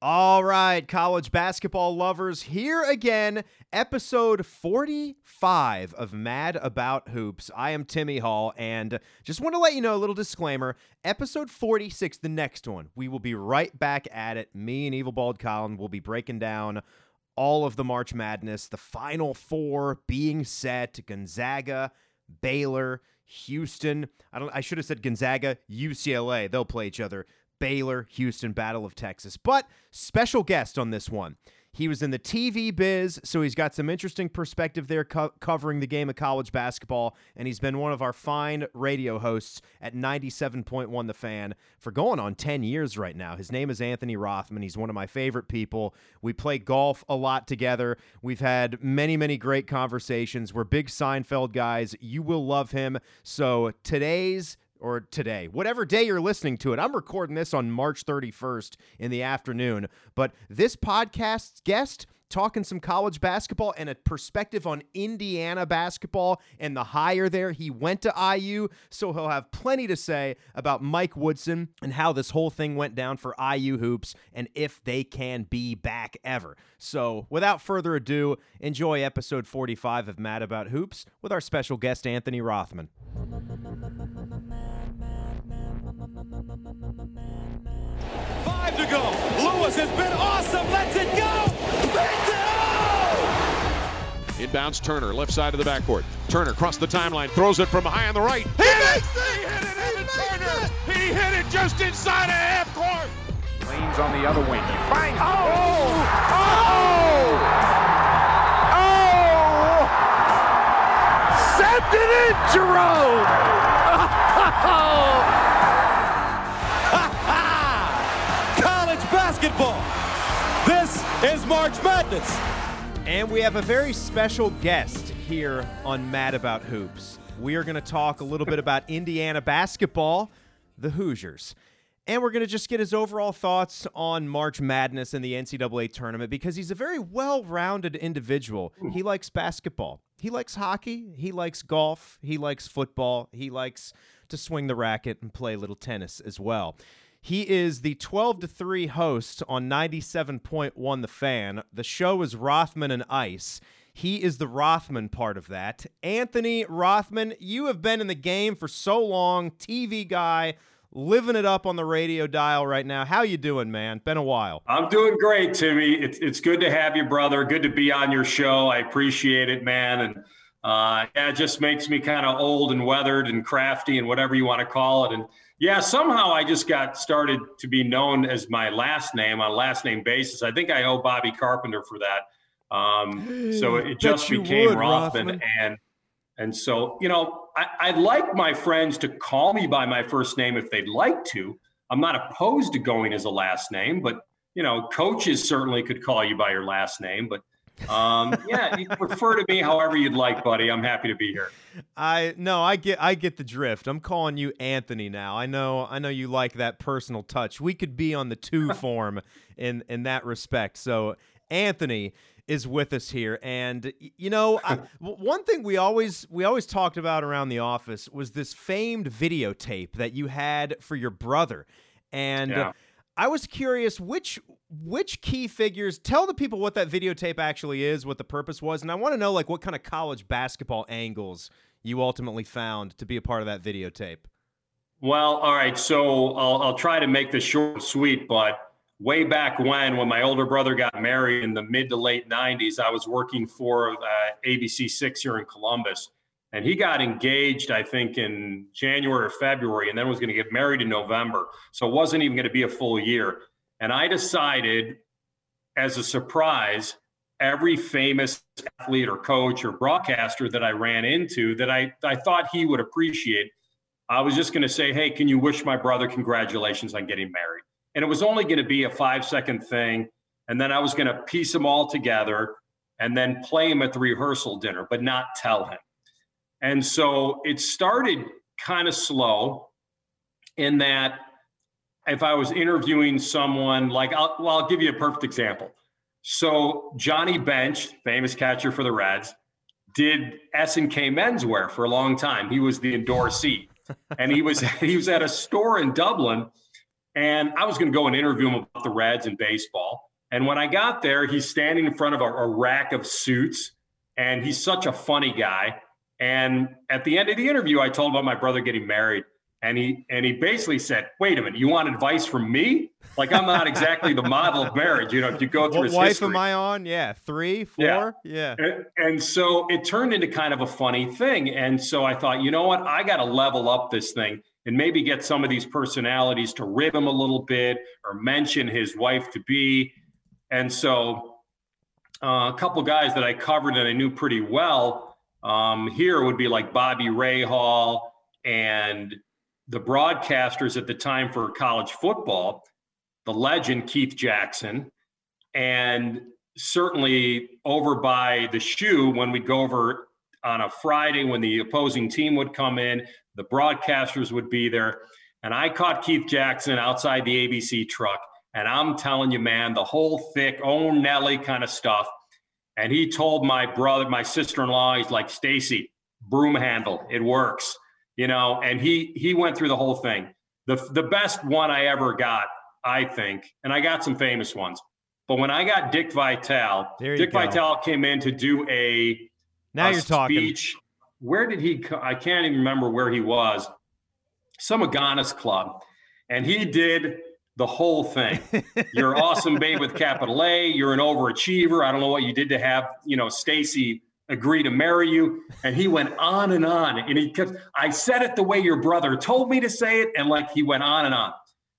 All right, college basketball lovers, here again, episode 45 of Mad About Hoops. I am Timmy Hall, and just want to let you know a little disclaimer. Episode 46, the next one, we will be right back at it. Me and Evil Bald Colin will be breaking down all of the March Madness, the final four being set Gonzaga, Baylor, Houston. I don't I should have said Gonzaga, UCLA. They'll play each other. Baylor, Houston, Battle of Texas. But special guest on this one. He was in the TV biz, so he's got some interesting perspective there co- covering the game of college basketball. And he's been one of our fine radio hosts at 97.1 The Fan for going on 10 years right now. His name is Anthony Rothman. He's one of my favorite people. We play golf a lot together. We've had many, many great conversations. We're big Seinfeld guys. You will love him. So today's or today, whatever day you're listening to it. I'm recording this on March 31st in the afternoon, but this podcast's guest talking some college basketball and a perspective on Indiana basketball and the hire there. He went to IU, so he'll have plenty to say about Mike Woodson and how this whole thing went down for IU hoops and if they can be back ever. So, without further ado, enjoy episode 45 of Mad About Hoops with our special guest Anthony Rothman. To go. Lewis has been awesome. Let's it go. Inbounds Turner, left side of the backcourt. Turner crossed the timeline, throws it from high on the right. He Hit it! He hit it, Evan Turner! It. He hit it just inside of half court. Lane's on the other wing. He finds. Oh! Oh! Oh! Sent it in, Jerome! March Madness. And we have a very special guest here on Mad About Hoops. We are going to talk a little bit about Indiana basketball, the Hoosiers. And we're going to just get his overall thoughts on March Madness and the NCAA tournament because he's a very well rounded individual. He likes basketball, he likes hockey, he likes golf, he likes football, he likes to swing the racket and play a little tennis as well. He is the 12 to 3 host on 97.1 The Fan. The show is Rothman and Ice. He is the Rothman part of that. Anthony Rothman, you have been in the game for so long, TV guy, living it up on the radio dial right now. How you doing, man? Been a while. I'm doing great, Timmy. It's it's good to have you, brother. Good to be on your show. I appreciate it, man. And uh, yeah, it just makes me kind of old and weathered and crafty and whatever you want to call it. And yeah, somehow I just got started to be known as my last name on a last name basis. I think I owe Bobby Carpenter for that. Um, so it just became would, Rothman, Rothman, and and so you know I, I'd like my friends to call me by my first name if they'd like to. I'm not opposed to going as a last name, but you know coaches certainly could call you by your last name, but um, yeah, you refer to me however you'd like, buddy. I'm happy to be here. I no, I get I get the drift. I'm calling you Anthony now. I know I know you like that personal touch. We could be on the two form in in that respect. So Anthony is with us here, and you know I, one thing we always we always talked about around the office was this famed videotape that you had for your brother, and. Yeah. I was curious which which key figures tell the people what that videotape actually is, what the purpose was, and I want to know like what kind of college basketball angles you ultimately found to be a part of that videotape. Well, all right, so I'll, I'll try to make this short and sweet, but way back when, when my older brother got married in the mid to late '90s, I was working for uh, ABC Six here in Columbus, and he got engaged, I think, in January or February, and then was going to get married in November. So it wasn't even going to be a full year. And I decided, as a surprise, every famous athlete or coach or broadcaster that I ran into that I, I thought he would appreciate, I was just going to say, hey, can you wish my brother congratulations on getting married? And it was only going to be a five second thing. And then I was going to piece them all together and then play him at the rehearsal dinner, but not tell him. And so it started kind of slow in that if I was interviewing someone, like, I'll, well, I'll give you a perfect example. So Johnny Bench, famous catcher for the Reds, did S and K menswear for a long time. He was the endorsee, and he was he was at a store in Dublin, And I was going to go and interview him about the Reds and baseball. And when I got there, he's standing in front of a, a rack of suits, and he's such a funny guy. And at the end of the interview, I told him about my brother getting married. And he and he basically said, "Wait a minute, you want advice from me? Like I'm not exactly the model of marriage. You know, if you go through what his wife history. am I on? Yeah, three, four, yeah. And, and so it turned into kind of a funny thing. And so I thought, you know what? I got to level up this thing and maybe get some of these personalities to rib him a little bit or mention his wife to be. And so uh, a couple guys that I covered and I knew pretty well um, here would be like Bobby Rahal and the broadcasters at the time for college football, the legend Keith Jackson, and certainly over by the shoe when we'd go over on a Friday when the opposing team would come in, the broadcasters would be there. And I caught Keith Jackson outside the ABC truck. And I'm telling you, man, the whole thick, oh, Nelly kind of stuff. And he told my brother, my sister in law, he's like, Stacy, broom handle, it works you know, and he he went through the whole thing. The the best one I ever got, I think, and I got some famous ones. But when I got Dick Vitale, Dick go. Vitale came in to do a now a you're talking. speech. Where did he? I can't even remember where he was. Some Agonis club, and he did the whole thing. You're awesome, babe, with capital A. You're an overachiever. I don't know what you did to have, you know, Stacy agree to marry you. And he went on and on. And he kept, I said it the way your brother told me to say it. And like he went on and on.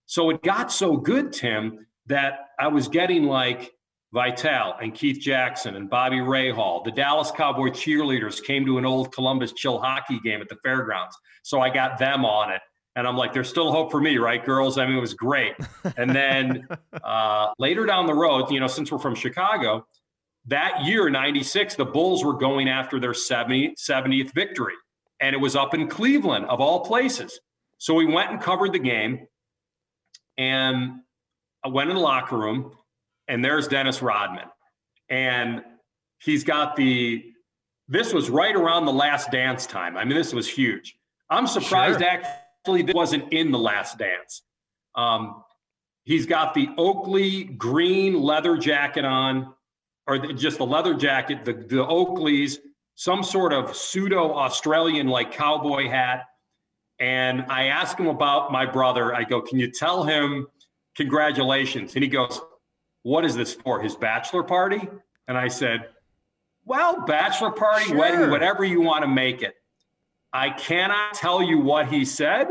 So it got so good, Tim, that I was getting like Vitale and Keith Jackson and Bobby Rahal. The Dallas Cowboy cheerleaders came to an old Columbus chill hockey game at the fairgrounds. So I got them on it. And I'm like, there's still hope for me, right, girls? I mean, it was great. And then uh, later down the road, you know, since we're from Chicago, that year, 96, the Bulls were going after their 70, 70th victory. And it was up in Cleveland, of all places. So we went and covered the game. And I went in the locker room, and there's Dennis Rodman. And he's got the, this was right around the last dance time. I mean, this was huge. I'm surprised Sure. actually this wasn't in the last dance. Um, he's got the Oakley green leather jacket on, or the- just the leather jacket, the, the Oakleys, some sort of pseudo Australian like cowboy hat. And I asked him about my brother. I go, Can you tell him congratulations? And he goes, What is this for? His bachelor party? And I said, Well, bachelor party, Sure. wedding, whatever you want to make it. I cannot tell you what he said,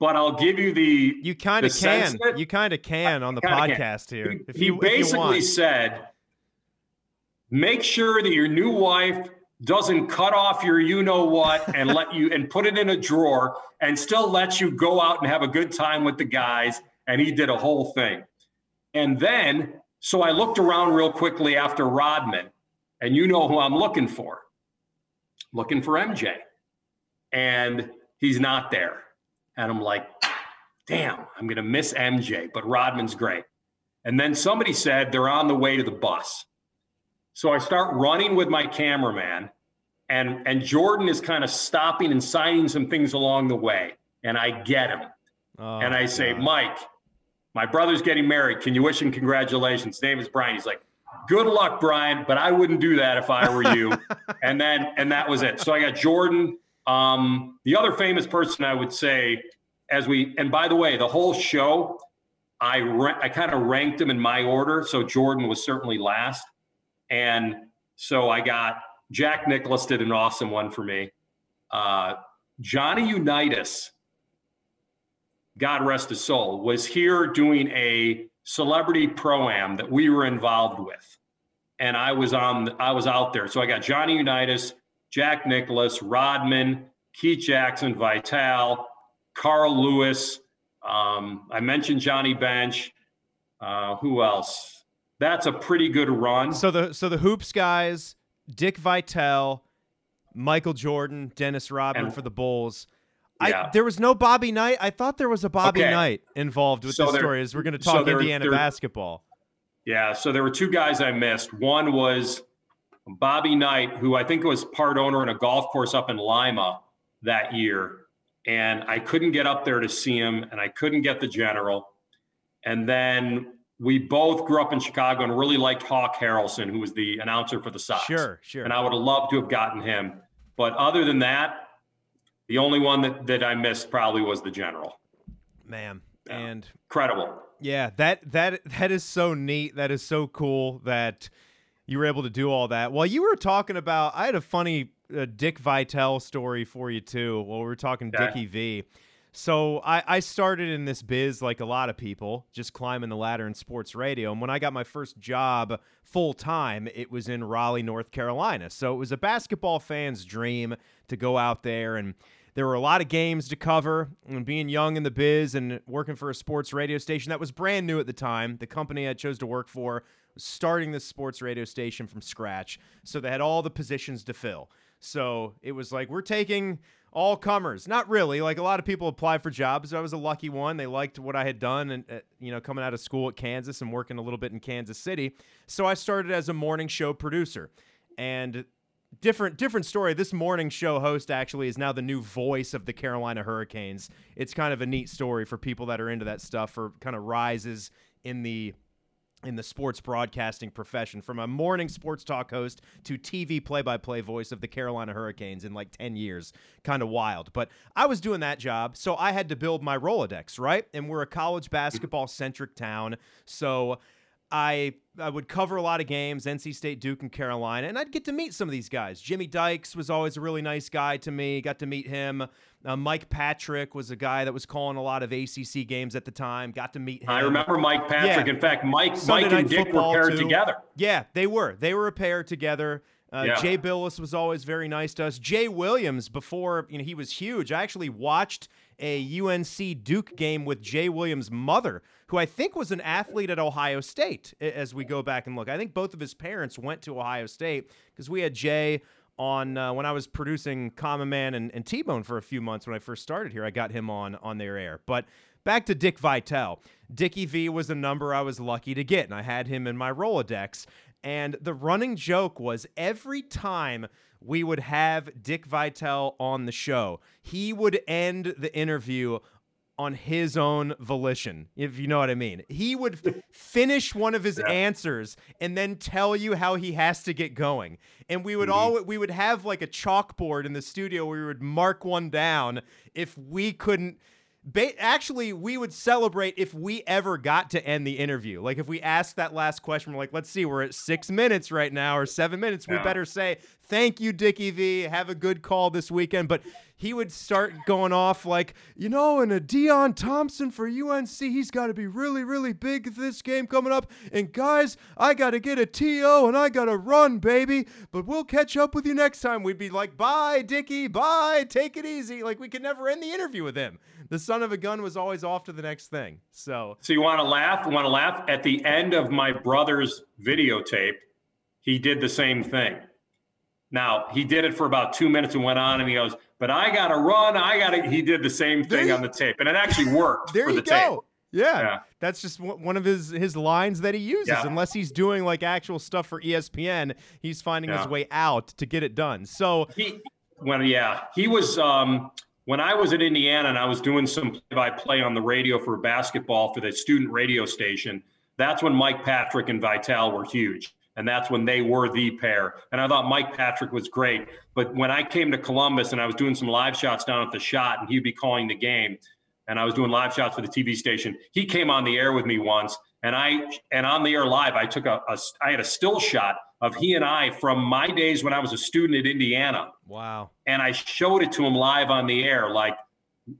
but I'll give you the You kind of can. sense of it- You kind of can on the kinda can. podcast here. he, If he you, if you basically want. said, make sure that your new wife doesn't cut off your you know what and let you and put it in a drawer and still let you go out and have a good time with the guys. And he did a whole thing. And then, so I looked around real quickly after Rodman, and you know who I'm looking for. Looking for MJ. And he's not there. And I'm like, damn, I'm going to miss MJ, but Rodman's great. And then somebody said they're on the way to the bus. So I start running with my cameraman, and, and Jordan is kind of stopping and signing some things along the way. And I get him. Oh, and I say, God. Mike, my brother's getting married. Can you wish him congratulations? His name is Brian. He's like, good luck, Brian, but I wouldn't do that if I were you. and then, and that was it. So I got Jordan. Um, the other famous person I would say, as we, and by the way, the whole show, I ra- I kind of ranked them in my order. So Jordan was certainly last. And so I got Jack Nicklaus did an awesome one for me. Uh, Johnny Unitas, God rest his soul, was here doing a celebrity pro-am that we were involved with. And I was on I was out there. So I got Johnny Unitas, Jack Nicklaus, Rodman, Keith Jackson, Vitale, Carl Lewis. Um, I mentioned Johnny Bench. Uh, who else? That's a pretty good run. So the so the hoops guys, Dick Vitale, Michael Jordan, Dennis Rodman And- for the Bulls. Yeah. I there was no Bobby Knight. I thought there was a Bobby Okay. Knight involved with So this story. As we're going to so talk there- Indiana there- basketball. Yeah, so there were two guys I missed. One was Bobby Knight, who I think was part owner in a golf course up in Lima that year. And I couldn't get up there to see him, and I couldn't get the general. And then we both grew up in Chicago and really liked Hawk Harrelson, who was the announcer for the Sox. Sure, sure. And I would have loved to have gotten him. But other than that, the only one that, that I missed probably was the general. Man. And incredible. Yeah, that that that is so neat. That is so cool that you were able to do all that. While you were talking about, I had a funny uh, Dick Vitale story for you too. While we were talking Okay. Dickie V. So I, I started in this biz like a lot of people, just climbing the ladder in sports radio. And when I got my first job full time, it was in Raleigh, North Carolina. So it was a basketball fan's dream to go out there and there were a lot of games to cover and being young in the biz and working for a sports radio station that was brand new at the time the company i chose to work for was starting this sports radio station from scratch so they had all the positions to fill so it was like we're taking all comers not really. Like a lot of people apply for jobs. I was a lucky one. They liked what i had done and uh, you know coming out of school at kansas and working a little bit in kansas city. So i started as a morning show producer. And different different story. This morning show host actually is now the new voice of the Carolina Hurricanes. It's kind of a neat story for people that are into that stuff for kind of rises in the in the sports broadcasting profession from a morning sports talk host to TV play-by-play voice of the Carolina Hurricanes in like 10 years. Kind of wild. But I was doing that job, so I had to build my Rolodex, right? And we're a college basketball centric town. So I I would cover a lot of games, NC State, Duke, and Carolina, and I'd get to meet some of these guys. Jimmy Dykes was always a really nice guy to me. Got to meet him. Uh, Mike Patrick was a guy that was calling a lot of ACC games at the time. Got to meet him. I remember Mike Patrick. Yeah. In fact, Mike, Sunday Mike and Dick were paired too. together. Yeah, they were. They were a pair together. Uh, Yeah. Jay Bilas was always very nice to us. Jay Williams, before you know, he was huge. I actually watched a UNC Duke game with Jay Williams' mother, who I think was an athlete at Ohio State. As we go back and look, I think both of his parents went to Ohio State because we had Jay on uh, when I was producing Common Man and, and T Bone for a few months when I first started here. I got him on on their air, but. Back to Dick Vitale. Dickie V was a number I was lucky to get, and I had him in my Rolodex. And the running joke was every time we would have Dick Vitale on the show, he would end the interview on his own volition, if you know what I mean. He would finish one of his answers and then tell you how he has to get going. And we would mm-hmm. all we would have like a chalkboard in the studio where we would mark one down if we couldn't Ba- actually, we would celebrate if we ever got to end the interview. Like if we asked that last question, we're like, let's see, we're at six minutes right now or seven minutes. We better say thank you, Dickie V. Have a good call this weekend. But he would start going off like, you know, and a Deon Thompson for UNC, he's got to be really, really big this game coming up. And guys, I got to get a TO and I got to run, baby. But we'll catch up with you next time. We'd be like, bye, Dickie, bye, take it easy. Like we could never end the interview with him. The son of a gun was always off to the next thing. So So you want to laugh? Want to laugh? At the end of my brother's videotape, he did the same thing. Now he did it for about two minutes and went on, and he goes, "But I got to run. I got to." He did the same thing you- on the tape, and it actually worked there for you the tape. go. Yeah. Yeah. That's just one one of his his lines that he uses. Yeah. Unless he's doing like actual stuff for ESPN, he's finding his way out to get it done. So He when yeah, he was um when I was at Indiana and I was doing some play-by-play on the radio for basketball for the student radio station. That's when Mike Patrick and Vitale were huge, and that's when they were the pair. And I thought Mike Patrick was great. But when I came to Columbus and I was doing some live shots down at the shot, and he'd be calling the game, and I was doing live shots for the TV station, he came on the air with me once, and I and on the air live, I took a, a I had a still shot of he and I from my days when I was a student at Indiana wow. and I showed it to him live on the air. Like,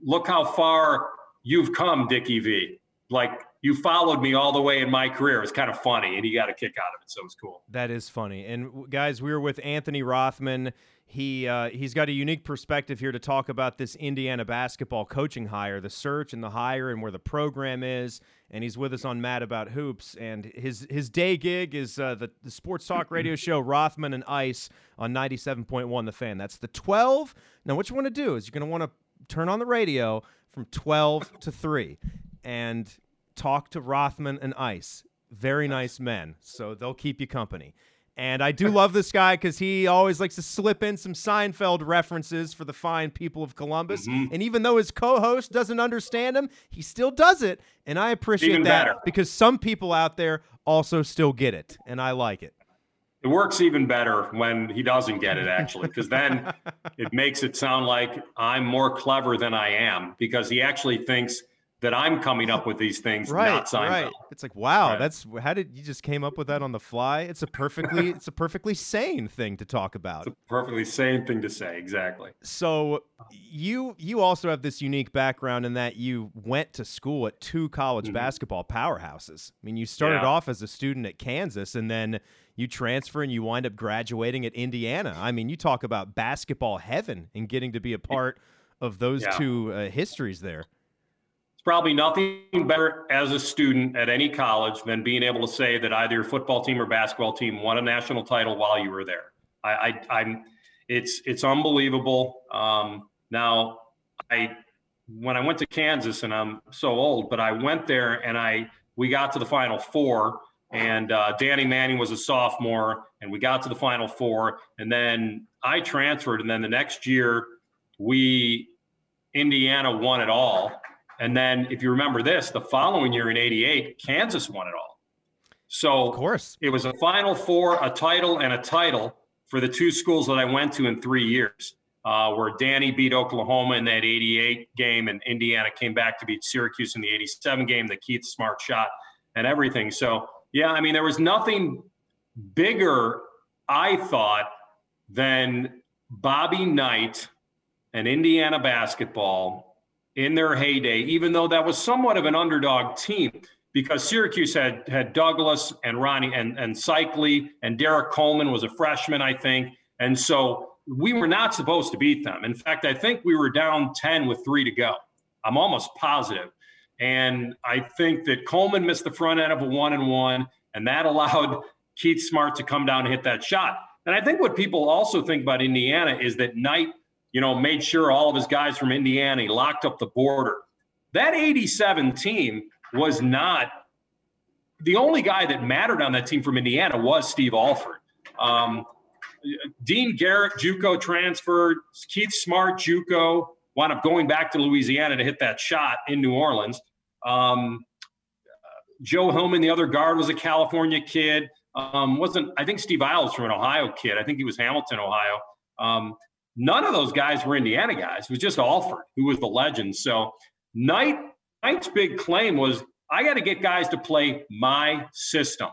look how far you've come, Dickie V. Like, you followed me all the way in my career. It's kind of funny, and he got a kick out of it, so it was cool. That is funny. And guys, we were with Anthony Rothman. He uh, he's got a unique perspective here to talk about this Indiana basketball coaching hire, the search and the hire, and where the program is. And he's with us on Mad About Hoops. And his his day gig is uh, the the sports talk radio show Rothman and Ice on ninety seven point one. The Fan. That's the twelve. Now, what you want to do is you're going to want to turn on the radio from twelve to three, and talk to Rothman and Ice. Very nice men, so they'll keep you company. And I do love this guy because he always likes to slip in some Seinfeld references for the fine people of Columbus. Mhm. And even though his co host doesn't understand him, he still does it. And I appreciate Even that better. because some people out there also still get it. And I like it. It works even better when he doesn't get it, actually, because then it makes it sound like I'm more clever than I am because he actually thinks that I'm coming up with these things, Right, not Seinfeld. right. It's like, wow, Right. that's how did you just came up with that on the fly? It's a perfectly, it's a perfectly sane thing to talk about. It's a perfectly sane thing to say, exactly. So you you also have this unique background in that you went to school at two college Mhm. basketball powerhouses. I mean, you started Yeah. off as a student at Kansas and then you transfer and you wind up graduating at Indiana. I mean, you talk about basketball heaven and getting to be a part of those Yeah. two uh, histories there. Probably nothing better as a student at any college than being able to say that either your football team or basketball team won a national title while you were there. I, I I'm it's it's unbelievable. Um, now I when I went to Kansas and I'm so old, but I went there and I we got to the final four and uh, Danny Manning was a sophomore and we got to the final four and then I transferred and then the next year we Indiana won it all. And then, if you remember this, the following year in '88, Kansas won it all. So Of course. it was a Final Four, a title, and a title for the two schools that I went to in three years, uh, where Danny beat Oklahoma in that '88 game, and Indiana came back to beat Syracuse in the '87 game. The Keith Smart shot and everything. So yeah, I mean, there was nothing bigger, I thought, than Bobby Knight and Indiana basketball in their heyday, even though that was somewhat of an underdog team because Syracuse had had Douglas and Ronnie and, and Seikaly and Derrick Coleman was a freshman, I think. And so we were not supposed to beat them. In fact, I think we were down 10 with three to go. I'm almost. And I think that Coleman missed the front end of a one and one, and that allowed Keith Smart to come down and hit that shot. And I think what people also think about Indiana is that Knight, you know, made sure all of his guys from Indiana, he locked up the border. That 87 team was not the only guy that mattered on that team from Indiana was Steve Alford. Um, Dean Garrett, JUCO transferred. Keith Smart, JUCO, wound up going back to Louisiana to hit that shot in New Orleans. Um, Joe Hillman, the other guard, was a California kid. Um, wasn't I think Steve Eyl's from an Ohio kid. I think he was Hamilton, Ohio. Um, none of those guys were Indiana guys. It was just Alford who was the legend. So Knight Knight's big claim was I got to get guys to play my system.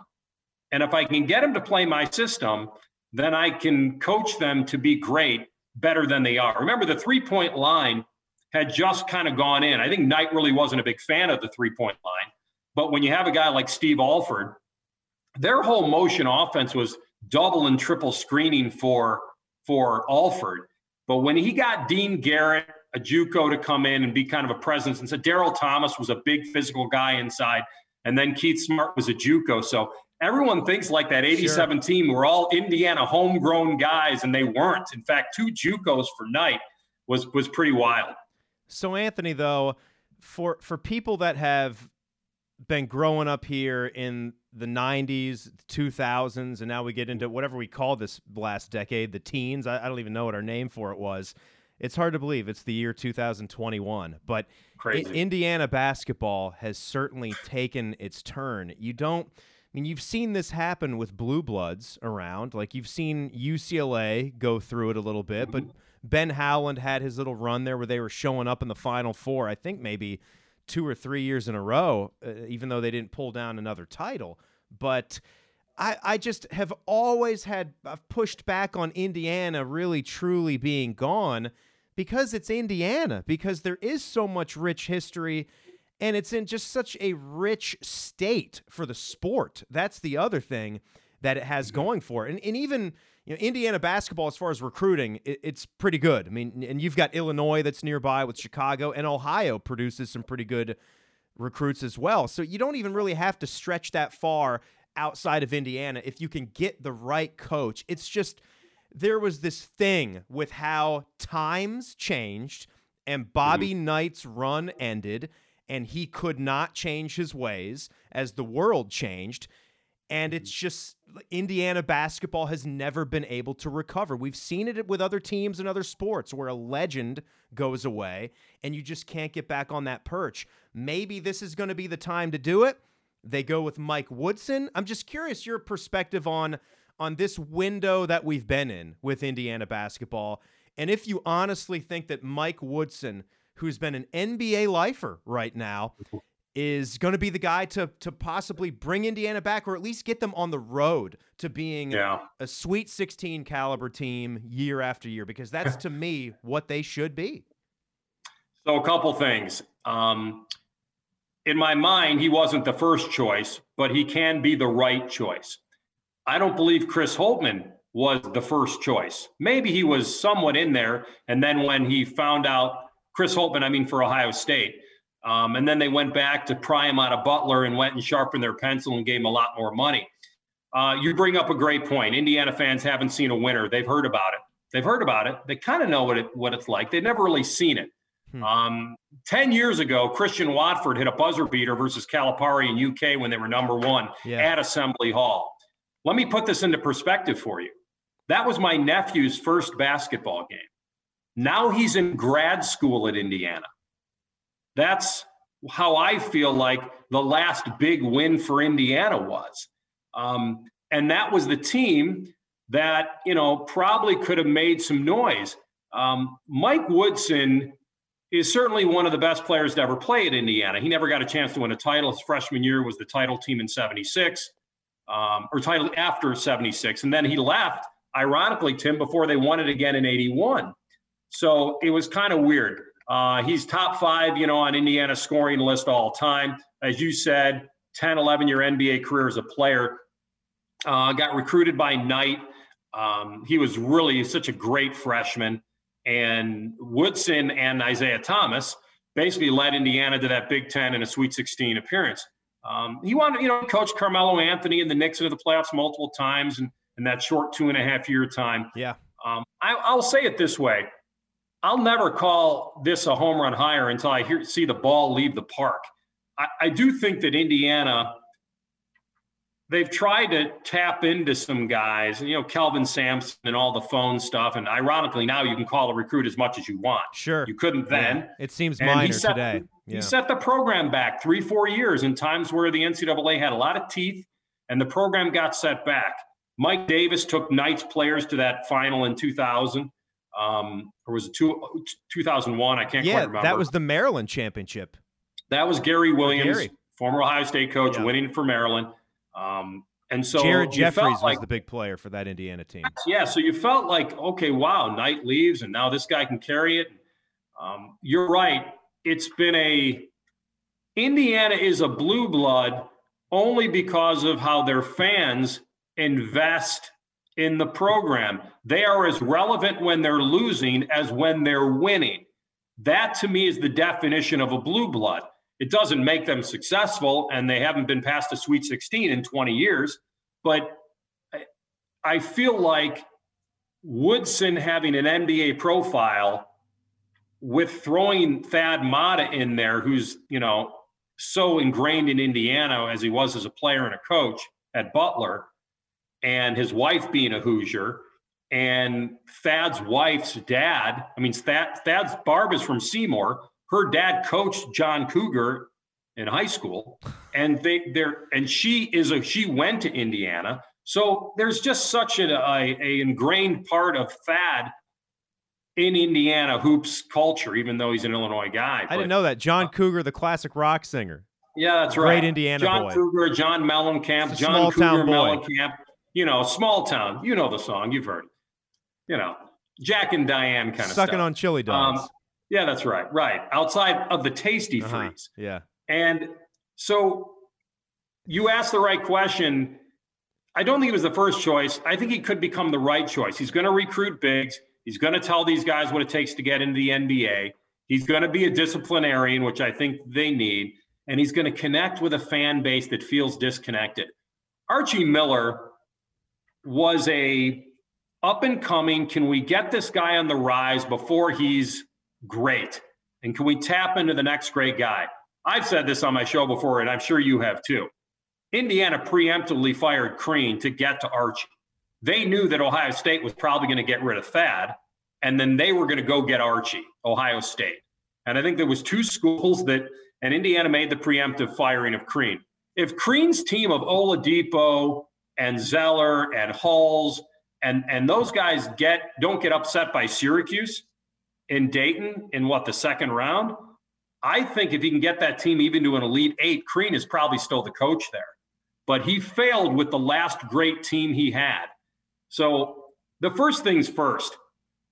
And if I can get them to play my system, then I can coach them to be great, better than they are. Remember, the three point line had just kind of gone in. I think Knight really wasn't a big fan of the three point line. But when you have a guy like Steve Alford, their whole motion offense was double and triple screening for for Alford. But when he got Dean Garrett, a JUCO to come in and be kind of a presence, and so Daryl Thomas was a big physical guy inside, and then Keith Smart was a JUCO. So everyone thinks like that 87 team were all Indiana homegrown guys, and they weren't. In fact, two JUCOs for Knight was was pretty wild. So Anthony, though, for for people that have been growing up here in the 90s, 2000s, and now we get into whatever we call this last decade, the teens. I, I don't even know what our name for it was. It's hard to believe it's the year 2021, but Indiana basketball has certainly taken its turn. You don't. I mean, you've seen this happen with blue bloods around. Like you've seen UCLA go through it a little bit, but mm-hmm. Ben Howland had his little run there where they were showing up in the Final Four. I think maybe two or three years in a row, uh, even though they didn't pull down another title. But I, I just have always had I've pushed back on Indiana really truly being gone because it's Indiana, because there is so much rich history and it's in just such a rich state for the sport. That's the other thing that it has going for it. And, and even you know, Indiana basketball, as far as recruiting, it, it's pretty good. I mean, and you've got Illinois that's nearby with Chicago, and Ohio produces some pretty good recruits as well. So you don't even really have to stretch that far outside of Indiana if you can get the right coach. It's just there was this thing with how times changed and Bobby mm-hmm. Knight's run ended and he could not change his ways as the world changed And it's just Indiana basketball has never been able to recover. We've seen it with other teams and other sports where a legend goes away and you just can't get back on that perch. Maybe this is going to be the time to do it. They go with Mike Woodson. I'm just curious your perspective on on this window that we've been in with Indiana basketball and if you honestly think that Mike Woodson, who's been an NBA lifer right now, is going to be the guy to to possibly bring Indiana back or at least get them on the road to being Yeah. a Sweet 16 caliber team year after year because that's to me what they should be. So a couple things. Um, in my mind, he wasn't the first choice, but he can be the right choice. I don't believe Chris Holtmann was the first choice. Maybe he was somewhat in there, and then when he found out Chris Holtmann, I mean for Ohio State, um, and then they went back to pry him out of Butler and went and sharpened their pencil and gave him a lot more money. Uh, you bring up a great point. Indiana fans haven't seen a winner. They've heard about it. They've heard about it. They kind of know what it what it's like. They've never really seen it. Hmm. Um, Ten years ago, Christian Watford hit a buzzer beater versus Calipari in UK when they were number one Yeah. at Assembly Hall. Let me put this into perspective for you. That was my nephew's first basketball game. Now he's in grad school at Indiana. That's how I feel like the last big win for Indiana was. Um, and that was the team that, you know, probably could have made some noise. Um, Mike Woodson is certainly one of the best players to ever play at Indiana. He never got a chance to win a title. His freshman year was the title team in 76, um, or title after 76. And then he left, ironically, Tim, before they won it again in 81. So it was kind of weird. Uh, he's top five, you know, on Indiana scoring list all time. As you said, 10, 11 year NBA career as a player. Uh, got recruited by Knight. Um, he was really such a great freshman. And Woodson and Isiah Thomas basically led Indiana to that Big Ten and a Sweet 16 appearance. Um, he wanted, you know, coach Carmelo Anthony and the Knicks into the playoffs multiple times and in that short two and a half year time. Yeah. Um, I, I'll say it this way: I'll never call this a home run hire until I hear see the ball leave the park. I, I do think that Indiana they've tried to tap into some guys, you know, Kelvin Sampson and all the phone stuff. And ironically, now you can call a recruit as much as you want. Sure. You couldn't then. Yeah. It seems And minor set- today. He set the program back three, four years in times where the NCAA had a lot of teeth and the program got set back. Mike Davis took Knights players to that final in 2000. Um, or was it two, 2001? I can't Yeah, quite remember. that was the Maryland championship. That was Gary Williams, Gary. former Ohio State coach, Yeah. winning for Maryland. Um, and so Jared Jeffries was the big player for that Indiana team. yeah, so you felt like, okay, wow, Knight leaves, and now this guy can carry it. Um, you're right. It's been a Indiana is a blue blood only because of how their fans invest in the program. They are as relevant when they're losing as when they're winning. That to me is the definition of a blue blood. It doesn't make them successful, and they haven't been past a Sweet 16 in 20 years. But I- feel like Woodson having an NBA profile with throwing Thad Matta in there, who's, you know, so ingrained in Indiana as he was as a player and a coach at Butler, and his wife being a Hoosier, and Thad's wife's dad. I mean, Thad, Thad's Barb is from Seymour. Her dad coached John Cougar in high school, and they they're and she is a she went to Indiana. So there's just such a, a, a ingrained part of Thad in Indiana hoops culture, even though he's an Illinois guy. I didn't know that. John uh, Cougar, the classic rock singer. Yeah, that's right. Great. Indiana John boy. Cougar, John Mellencamp, John Cougar. Mellencamp. You know, small town. You know the song. You've heard it. You know, Jack and Diane kind of Sucking on chili dogs. Um, yeah, that's right. Right. Outside of the tasty Uh-huh. freeze. Yeah. And so you asked the right question. I don't think he was the first choice. I think he could become the right choice. He's going to recruit bigs. He's going to tell these guys what it takes to get into the NBA. He's going to be a disciplinarian, which I think they need. And he's going to connect with a fan base that feels disconnected. Archie Miller was a up and coming. Can we get this guy on the rise before he's great? And can we tap into the next great guy? I've said this on my show before, and I'm sure you have too. Indiana preemptively fired Crean to get to Archie. They knew that Ohio State was probably going to get rid of Thad, and then they were going to go get Archie, Ohio State. And I think there was two schools that, and Indiana made the preemptive firing of Crean. If Crean's team of Oladipo and Zeller and Hulls and and those guys get don't get upset by Syracuse in Dayton in what the second round, I think if he can get that team even to an elite eight, Crean is probably still the coach there. But he failed with the last great team he had. So the first things first,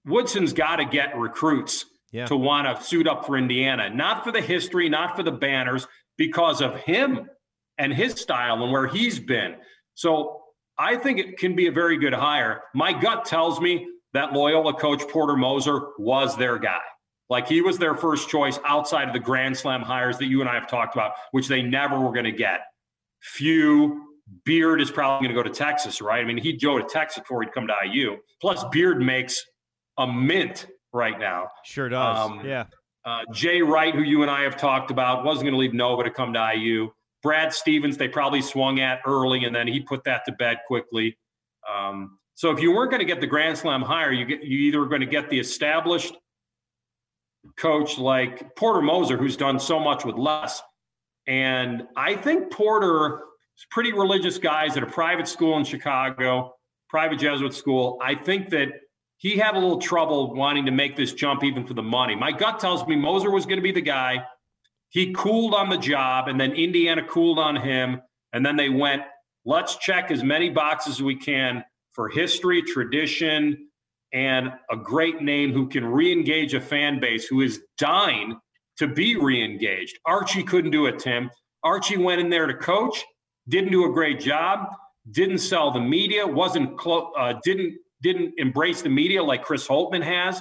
Woodson's got to get recruits yeah. to want to suit up for Indiana, not for the history, not for the banners, because of him and his style and where he's been. So I think it can be a very good hire. My gut tells me that Loyola coach Porter Moser was their guy. Like he was their first choice outside of the Grand Slam hires that you and I have talked about, which they never were going to get. Few. Beard is probably going to go to Texas, right? I mean, he'd go to Texas before he'd come to IU. Plus, Beard makes a mint right now. Sure does. Um, yeah. Uh, Jay Wright, who you and I have talked about, wasn't going to leave Nova to come to IU. Brad Stevens, they probably swung at early, and then he put that to bed quickly. Um, so if you weren't going to get the Grand Slam hire, you get you either going to get the established coach like Porter Moser, who's done so much with less. And I think Porter is pretty religious guys at a private school in Chicago, private Jesuit school. I think that he had a little trouble wanting to make this jump even for the money. My gut tells me Moser was going to be the guy. He cooled on the job, and then Indiana cooled on him. And then they went, let's check as many boxes as we can for history, tradition, and a great name who can re-engage a fan base who is dying to be re-engaged. Archie couldn't do it, Tim. Archie went in there to coach, didn't do a great job, didn't sell the media, wasn't clo- uh, didn't didn't embrace the media like Chris Holtmann has,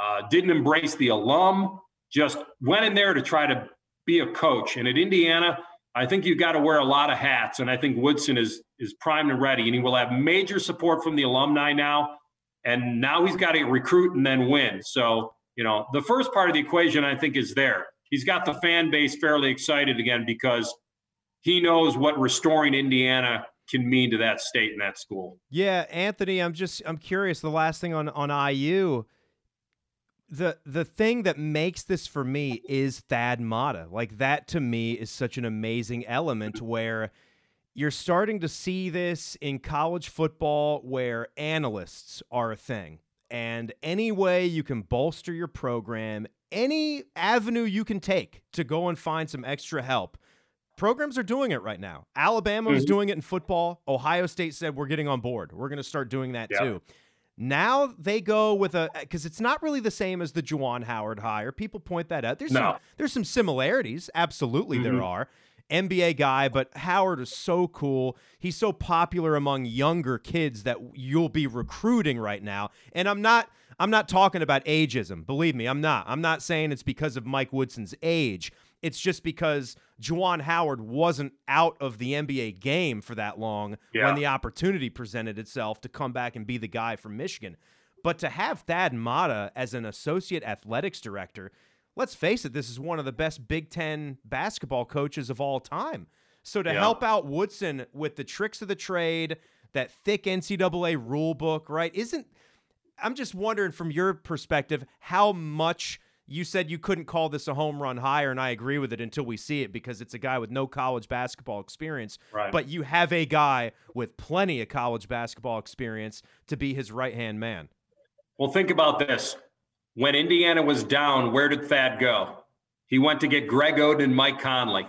uh, didn't embrace the alum, just went in there to try to be a coach. And at Indiana, I think you've got to wear a lot of hats. And I think Woodson is is primed and ready, and he will have major support from the alumni now and now he's got to recruit and then win. So, you know, the first part of the equation, I think, is there. He's got the fan base fairly excited again because he knows what restoring Indiana can mean to that state and that school. Yeah, Anthony, I'm just I'm curious. The last thing on on IU, the the thing that makes this for me is Thad Matta. Like that to me is such an amazing element where you're starting to see this in college football where analysts are a thing. And any way you can bolster your program, any avenue you can take to go and find some extra help, programs are doing it right now. Alabama is mm-hmm. doing it in football. Ohio State said we're getting on board. We're going to start doing that yeah. too. Now they go with a because it's not really the same as the Juwan Howard hire. People point that out. There's no. some there's some similarities. Absolutely, mm-hmm. there are. NBA guy, but Howard is so cool. He's so popular among younger kids that you'll be recruiting right now. And I'm not I'm not talking about ageism. Believe me, I'm not. I'm not saying it's because of Mike Woodson's age. It's just because Juwan Howard wasn't out of the NBA game for that long yeah. when the opportunity presented itself to come back and be the guy from Michigan. But to have Thad Matta as an associate athletics director, let's face it, this is one of the best Big Ten basketball coaches of all time. So to yeah. help out Woodson with the tricks of the trade, that thick NCAA rule book, right? Isn't I'm just wondering from your perspective how much you said you couldn't call this a home run hire, and I agree with it until we see it because it's a guy with no college basketball experience. Right. But you have a guy with plenty of college basketball experience to be his right hand man. Well, think about this. When Indiana was down, where did Thad go? He went to get Greg Oden and Mike Conley.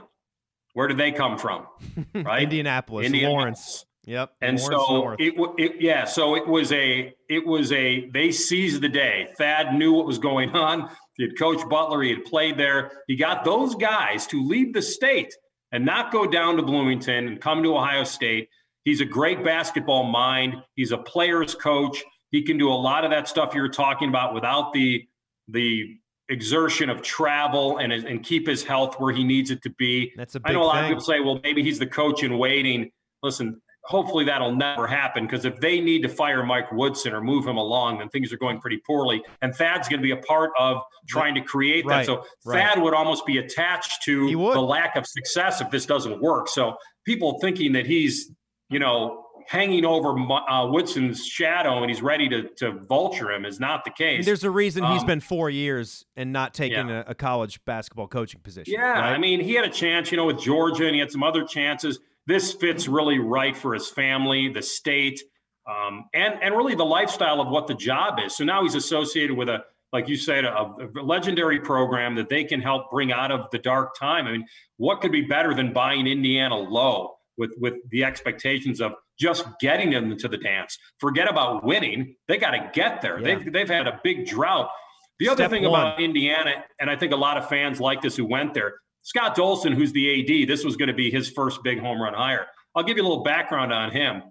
Where did they come from? Right? Indianapolis, Indianapolis, Lawrence. Yep. And Lawrence so North. it, it, yeah, so it was a, it was a, they seized the day. Thad knew what was going on. He had Coach Butler. He had played there. He got those guys to leave the state and not go down to Bloomington and come to Ohio State. He's a great basketball mind. He's a player's coach. He can do a lot of that stuff you're talking about without the the exertion of travel and and keep his health where he needs it to be. That's a I know a lot thing. of people say, well, maybe he's the coach in waiting. Listen, hopefully that'll never happen because if they need to fire Mike Woodson or move him along, then things are going pretty poorly. And Thad's going to be a part of trying to create right, that. So right. Thad would almost be attached to the lack of success if this doesn't work. So people thinking that he's, you know, hanging over uh, Woodson's shadow and he's ready to, to vulture him is not the case. Mean, there's a reason um, he's been four years and not taking yeah. a, a, college basketball coaching position. Yeah. Right? I mean, he had a chance, you know, with Georgia and he had some other chances this fits really right for his family, the state, um, and and really the lifestyle of what the job is. So now he's associated with a, like you said, a, a, legendary program that they can help bring out of the dark time. I mean, what could be better than buying Indiana low with with the expectations of just getting them into the dance? Forget about winning; they got to get there. Yeah. They've they've had a big drought. The other Step thing one. about Indiana, and I think a lot of fans like this who went there, Scott Dolson, who's the AD, this was going to be his first big home run hire. I'll give you a little background on him.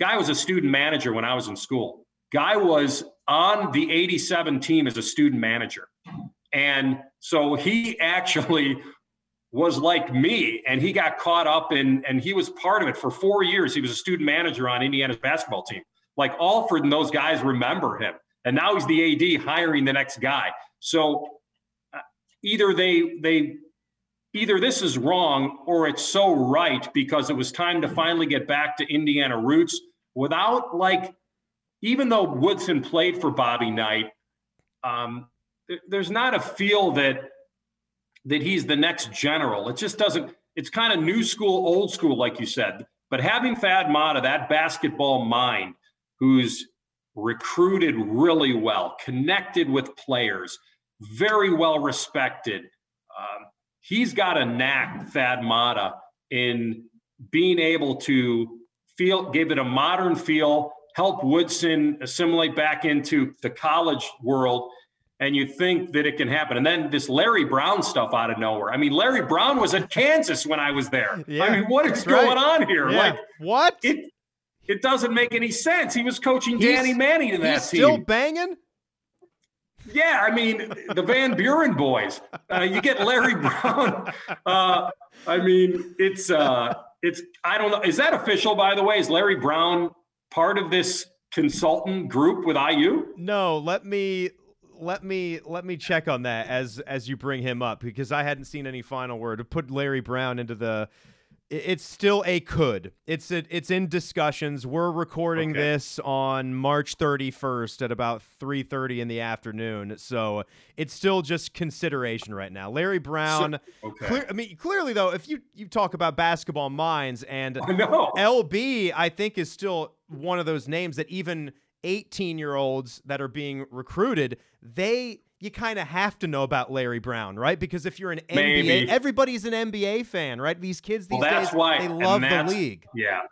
Guy was a student manager when I was in school. Guy was on the 87 team as a student manager. And so he actually was like me and he got caught up in and he was part of it for four years. He was a student manager on Indiana's basketball team. Like Alford and those guys remember him. And now he's the AD hiring the next guy. So uh, either they they either this is wrong or it's so right because it was time to finally get back to Indiana roots without like, even though Woodson played for Bobby Knight, um, there's not a feel that that he's the next general. It just doesn't. It's kind of new school, old school, like you said. But having Thad Matta, that basketball mind, who's recruited really well, connected with players, very well respected, um, he's got a knack, Thad Matta, in being able to feel, give it a modern feel, help Woodson assimilate back into the college world. And you think that it can happen. And then this Larry Brown stuff out of nowhere. I mean, Larry Brown was at Kansas when I was there. Yeah, I mean, what is right. going on here? Yeah. Like, what? It, it doesn't make any sense. He was coaching He's- Danny Manning in that He's team. still banging? Yeah, I mean the Van Buren boys. Uh, you get Larry Brown. Uh, I mean, it's uh, it's I don't know. Is that official? By the way, is Larry Brown part of this consultant group with IU? No, let me let me let me check on that as as you bring him up because I hadn't seen any final word to put Larry Brown into the it's still a could. It's a, it's in discussions. We're recording Okay. this on March 31st at about 3:30 in the afternoon. So, it's still just consideration right now. Larry Brown Okay. clear, I mean clearly though, if you you talk about basketball minds and I know. LB, I think, is still one of those names that even 18 year olds that are being recruited, they you kind of have to know about Larry Brown, right? Because if you're an Maybe. NBA, everybody's an NBA fan, right? These kids these Well, that's days, why they love the league. Yeah,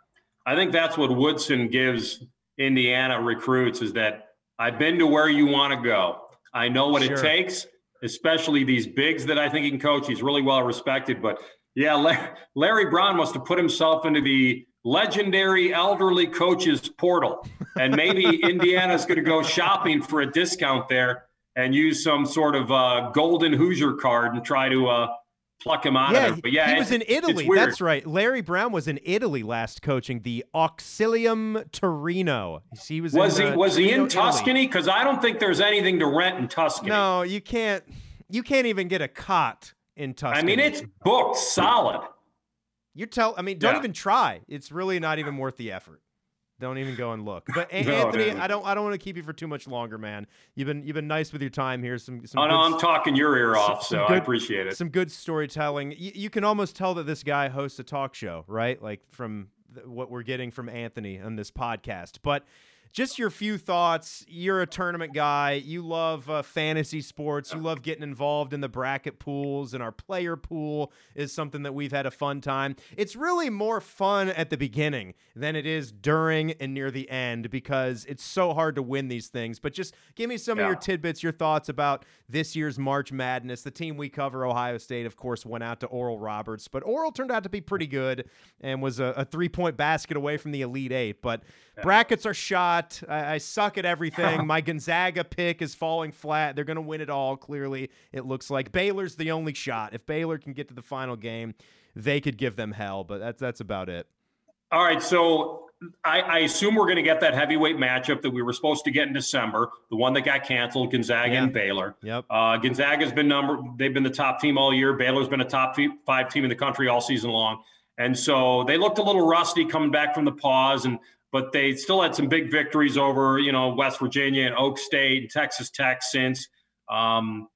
I think that's what Woodson gives Indiana recruits is that I've been to where you want to go. I know what Sure. it takes, especially these bigs that I think he can coach. He's really well respected. But yeah, La- Larry Brown must have put himself into the legendary elderly coaches portal, and maybe Indiana's going to go shopping for a discount there and use some sort of uh, golden Hoosier card and try to uh, pluck him out Yeah, of there. But yeah, he it- was in Italy. That's right. Larry Brown was in Italy last coaching the Auxilium Torino. He was Was in, he uh, was he in Tuscany? Because I don't think there's anything to rent in Tuscany. No, you can't. You can't even get a cot in Tuscany. I mean it's booked solid. You tell. I mean, don't Yeah. even try. It's really not even worth the effort. Don't even go and look. But A- No, Anthony, no. I don't. I don't want to keep you for too much longer, man. You've been you've been nice with your time here. Some some Oh no, good I'm talking your ear off, some so I appreciate it. some good storytelling. You, you can almost tell that this guy hosts a talk show, right? Like from th- what we're getting from Anthony on this podcast. But just your few thoughts. You're a tournament guy. You love uh, fantasy sports. You love getting involved in the bracket pools, and our player pool is something that we've had a fun time. It's really more fun at the beginning than it is during and near the end because it's so hard to win these things. But just give me some of your tidbits, your thoughts about this year's March Madness. The team we cover, Ohio State, of course, went out to Oral Roberts, but Oral turned out to be pretty good and was a, a three point basket away from the Elite Eight. But brackets are shot. I, I suck at everything. My Gonzaga pick is falling flat. They're going to win it all, clearly, it looks like. Baylor's the only shot. If Baylor can get to the final game, they could give them hell, but that's, that's about it. All right, so I, I assume we're going to get that heavyweight matchup that we were supposed to get in December, the one that got canceled, Gonzaga Yeah. and Baylor. Yep. Uh, Gonzaga's been number, they've been the top team all year. Baylor's been a top five team in the country all season long. And so they looked a little rusty coming back from the pause, and but they still had some big victories over, you know, West Virginia and Oak State and Texas Tech since. Um,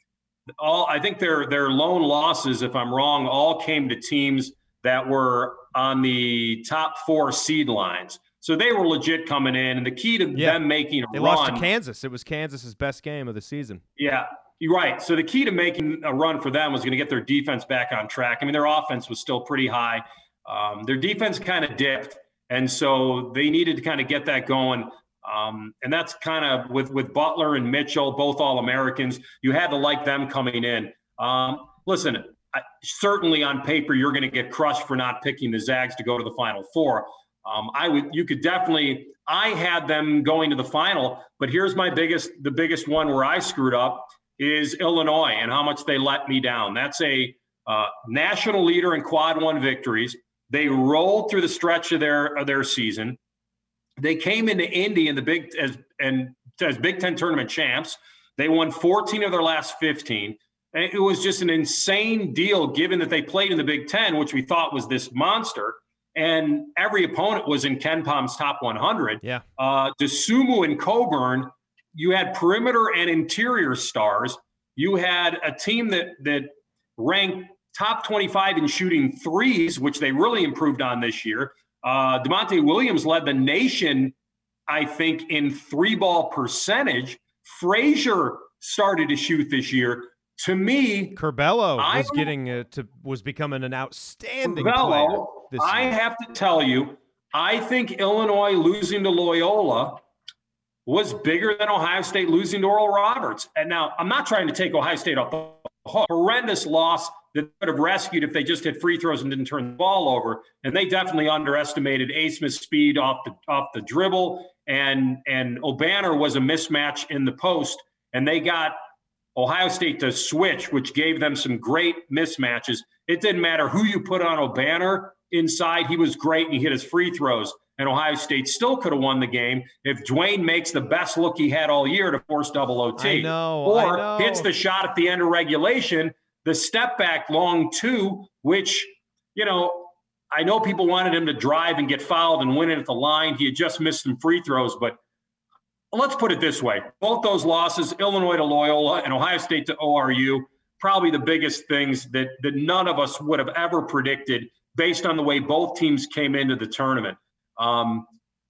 all I think their their lone losses, if I'm wrong, all came to teams that were on the top four seed lines. So they were legit coming in, and the key to Yeah. them making a They run. lost to Kansas. It was Kansas's best game of the season. Yeah, you're right. So the key to making a run for them was going to get their defense back on track. I mean, their offense was still pretty high. Um, their defense kind of dipped, and so they needed to kind of get that going. Um, and that's kind of with with Butler and Mitchell, both All Americans. You had to like them coming in. Um, listen, I, certainly on paper you're going to get crushed for not picking the Zags to go to the Final Four. Um, I would, you could definitely. I had them going to the final, but here's my biggest, the biggest one where I screwed up is Illinois and how much they let me down. That's a uh, national leader in quad one victories. They rolled through the stretch of their of their season. They came into Indy in the big as and as Big Ten tournament champs. They won 14 of their last 15. And it was just an insane deal, given that they played in the Big Ten, which we thought was this monster. And every opponent was in KenPom's top 100. Yeah. Uh, Dosunmu and Cockburn, you had perimeter and interior stars. You had a team that that ranked top 25 in shooting threes, which they really improved on this year. Uh, Da'Monte Williams led the nation, I think, in three ball percentage. Frazier started to shoot this year. To me, Curbelo I was getting uh, to was becoming an outstanding player this I year. have to tell you, I think Illinois losing to Loyola was bigger than Ohio State losing to Oral Roberts. And now I'm not trying to take Ohio State off the hook. Horrendous loss that could have rescued if they just hit free throws and didn't turn the ball over. And they definitely underestimated Abmas's speed off the off the dribble. And and Obanor was a mismatch in the post. And they got Ohio State to switch, which gave them some great mismatches. It didn't matter who you put on Obanor inside, he was great and he hit his free throws. And Ohio State still could have won the game if Duane makes the best look he had all year to force double OT. I know, Or I know. hits the shot at the end of regulation, the step back long two, which, you know, I know people wanted him to drive and get fouled and win it at the line. He had just missed some free throws, but let's put it this way. Both those losses illinois to loyola and ohio state to oru probably the biggest things that that none of us would have ever predicted based on the way both teams came into the tournament. Um,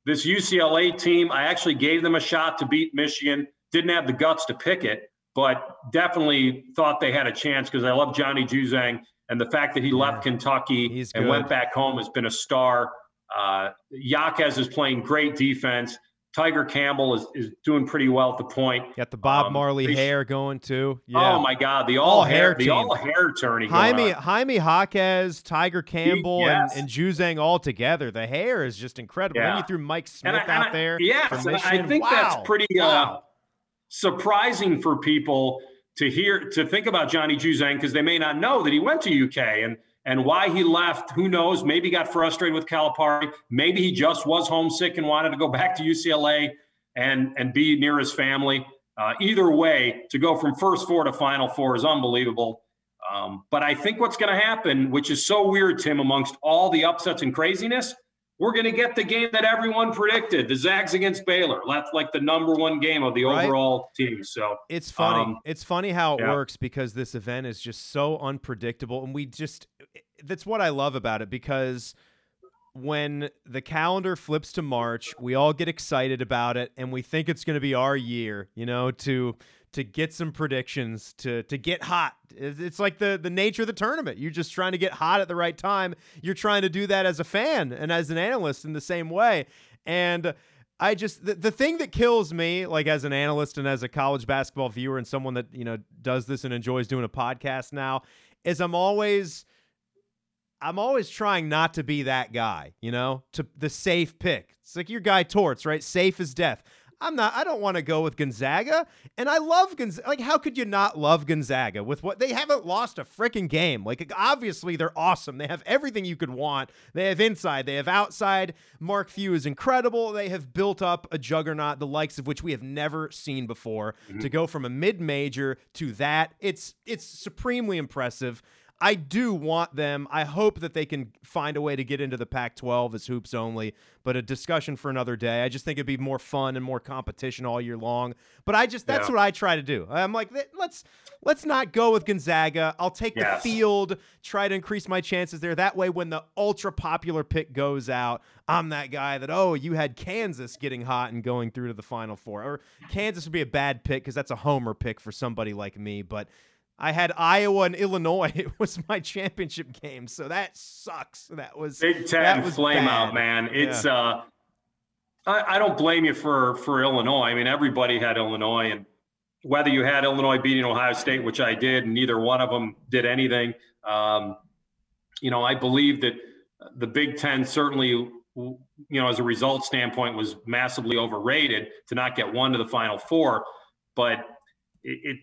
this ucla team i actually gave them a shot to beat michigan. Didn't have the guts to pick it but definitely thought they had a chance because i love johnny juzang and the fact that he left kentucky He's and good. went back home has been a star uh, Jaquez is playing great defense. Tiger Campbell is, is doing pretty well at the point. Got the Bob Um, Marley they hair going too. Yeah. Oh my God, the All all, hair hair, the all hair going Jaime. Jaime Jaquez, Tiger Campbell, yes. and, and Juzang all together. The hair is just incredible. Then Yeah. you threw Mike Smith I- out I- there. Yes, I think Wow. that's pretty uh, Wow. Surprising for people to hear to think about Johnny Juzang because they may not know that he went to UK and and why he left. Who knows? Maybe got frustrated with Calipari. Maybe he just was homesick and wanted to go back to UCLA and and be near his family. Uh, either way, to go from first four to final four is unbelievable. Um, but I think what's going to happen, which is so weird, Tim, amongst all the upsets and craziness, we're going to get the game that everyone predicted: the Zags against Baylor. That's like the number one game of the Right. overall team. So It's funny. Um, it's funny how it yeah. works because this event is just so unpredictable, and we just that's what I love about it because when the calendar flips to March, we all get excited about it, and we think it's going to be our year, you know, to to get some predictions, to to get hot. It's like the the nature of the tournament. You're just trying to get hot at the right time. You're trying to do that as a fan and as an analyst in the same way, and. I just the, the thing that kills me, like as an analyst and as a college basketball viewer and someone that, you know, does this and enjoys doing a podcast now, is I'm always I'm always trying not to be that guy, you know, to the safe pick. It's like your guy Torts, right? Safe as death. I'm not. I don't want to go with Gonzaga, and I love Gonzaga. Like, how could you not love Gonzaga with what they haven't lost a freaking game? Like, obviously they're awesome. They have everything you could want. They have inside. They have outside. Mark Few is incredible. They have built up a juggernaut, the likes of which we have never seen before. Mm-hmm. To go from a mid major to that, it's it's supremely impressive. I do want them. I hope that they can find a way to get into the Pac 12 as hoops only, but a discussion for another day. I just think it'd be more fun and more competition all year long. But I just, that's yeah. what I try to do. I'm like, let's. Let's not go with Gonzaga. I'll take yes. the field, try to increase my chances there. That way, when the ultra popular pick goes out, I'm that guy that, oh, you had Kansas getting hot and going through to the Final Four. Or Kansas would be a bad pick because that's a homer pick for somebody like me. But I had Iowa and Illinois. It was my championship game, so that sucks. That was Big Ten was flame bad. out, man. It's yeah. uh, I, I don't blame you for for Illinois. I mean, everybody had Illinois, and whether you had Illinois beating Ohio State, which I did, and neither one of them did anything. Um, you know, I believe that the Big Ten certainly, you know, as a result standpoint, was massively overrated to not get one to the Final Four. But it, it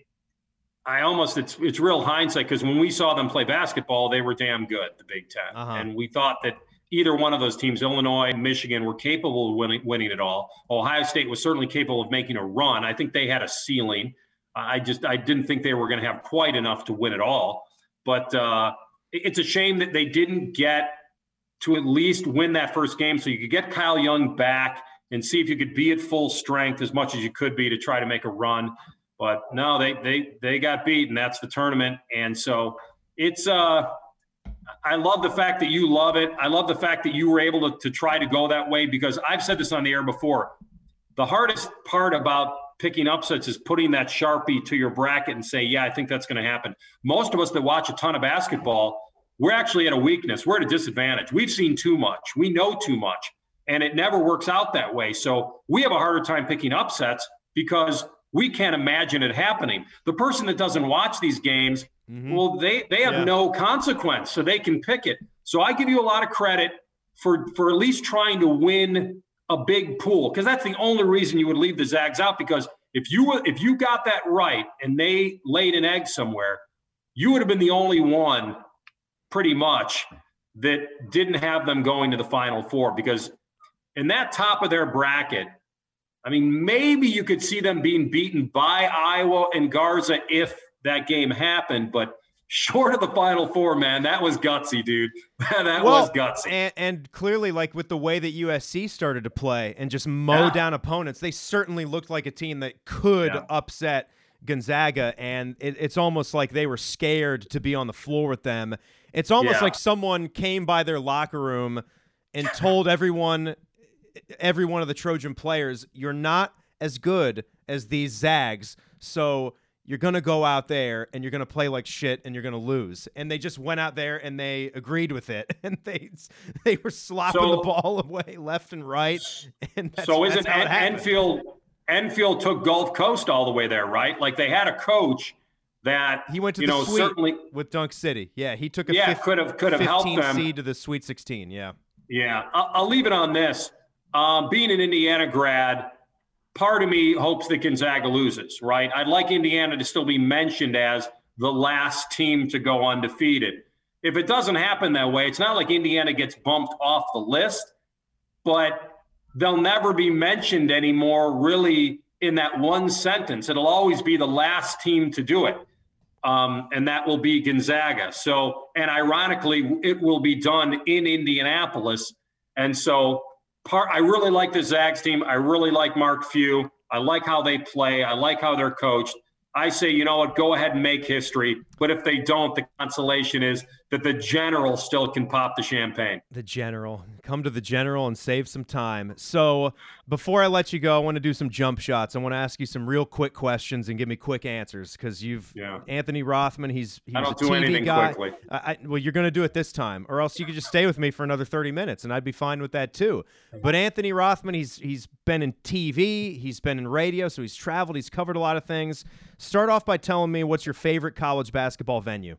I almost it's it's real hindsight because when we saw them play basketball, they were damn good, the Big 10 uh-huh. and we thought that either one of those teams, Illinois, Michigan, were capable of winning, winning it all. Ohio State was certainly capable of making a run. I think they had a ceiling. I just I didn't think they were going to have quite enough to win it all. But uh, it's a shame that they didn't get to at least win that first game, so you could get Kyle Young back and see if you could be at full strength as much as you could be to try to make a run. But no, they they they got beat, and that's the tournament. And so it's uh I love the fact that you love it. I love the fact that you were able to, to try to go that way because I've said this on the air before. The hardest part about picking upsets is putting that sharpie to your bracket and say, yeah, I think that's going to happen. Most of us that watch a ton of basketball, we're actually at a weakness. We're at a disadvantage. We've seen too much. We know too much. And it never works out that way. So we have a harder time picking upsets because we can't imagine it happening. The person that doesn't watch these games, mm-hmm. well, they they have yeah. no consequence, so they can pick it. So I give you a lot of credit for for at least trying to win a big pool because that's the only reason you would leave the Zags out. Because if you if you got that right and they laid an egg somewhere, you would have been the only one, pretty much, that didn't have them going to the Final Four because in that top of their bracket I mean, maybe you could see them being beaten by Iowa and Garza if that game happened, but short of the final four, man, that was gutsy, dude. that well, was gutsy. And, and, clearly, like with the way that USC started to play and just mow yeah. down opponents, they certainly looked like a team that could yeah. upset Gonzaga. And it, it's almost like they were scared to be on the floor with them. It's almost yeah. like someone came by their locker room and told everyone every one of the Trojan players, you're not as good as these Zags. So you're going to go out there and you're going to play like shit and you're going to lose. And they just went out there and they agreed with it. And they they were slopping so, the ball away left and right. And so isn't en- Enfield Enfield took Gulf Coast all the way there, right? Like they had a coach that he went to you the know, certainly with Dunk City. Yeah, he took a yeah could have could have helped them seed to the Sweet 16. Yeah, yeah. I'll, I'll leave it on this. Um, being an Indiana grad, part of me hopes that Gonzaga loses, right? I'd like Indiana to still be mentioned as the last team to go undefeated. If it doesn't happen that way, it's not like Indiana gets bumped off the list, but they'll never be mentioned anymore, really, in that one sentence. It'll always be the last team to do it. Um, and that will be Gonzaga. So, and ironically, it will be done in Indianapolis. And so part I really like the Zags team. I really like Mark Few. I like how they play. I like how they're coached. I say, you know what, go ahead and make history. But if they don't, the consolation is that the general still can pop the champagne. The general. Come to the general and save some time. So before I let you go, I want to do some jump shots. I want to ask you some real quick questions and give me quick answers because you've yeah. Anthony Rothman. He's he's I don't a do TV anything guy. quickly. I, I, well, you're going to do it this time, or else you could just stay with me for another 30 minutes, and I'd be fine with that too. But Anthony Rothman, he's he's been in TV, he's been in radio, so he's traveled, he's covered a lot of things. Start off by telling me what's your favorite college basketball venue.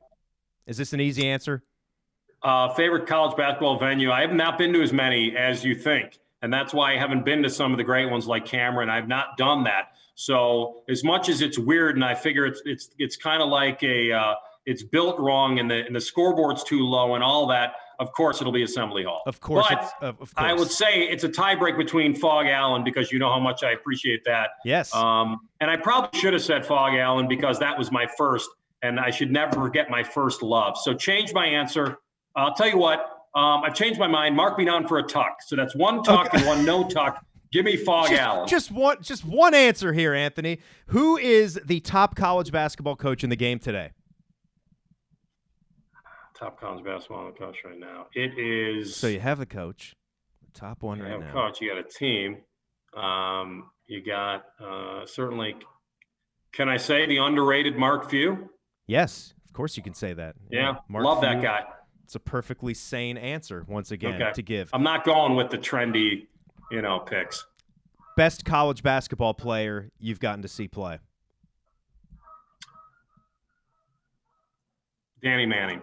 Is this an easy answer? Uh, favorite college basketball venue? I have not been to as many as you think. And that's why I haven't been to some of the great ones like Cameron. I've not done that. So as much as it's weird, and I figure it's it's it's kind of like a uh, it's built wrong, and the and the scoreboard's too low, and all that. Of course, it'll be Assembly Hall. Of course, but it's, uh, of course. I would say it's a tiebreak between Phog Allen because you know how much I appreciate that. Yes. Um, and I probably should have said Phog Allen because that was my first, and I should never forget my first love. So change my answer. I'll tell you what. Um, I've changed my mind. Mark me down for a tuck. So that's one tuck Okay. and one no tuck. Give me Phog just, Allen. just one just one answer here, Anthony. Who is the top college basketball coach in the game today? Top college basketball coach right now. It is. So you have the coach, the top one you right have a now. coach. You got a team. Um, you got uh, certainly. Can I say the underrated Mark Few? Yes, of course you can say that. Yeah, love that guy. It's a perfectly sane answer once again Okay. to give. I'm not going with the trendy, you know, picks. Best college basketball player you've gotten to see play. Danny Manning.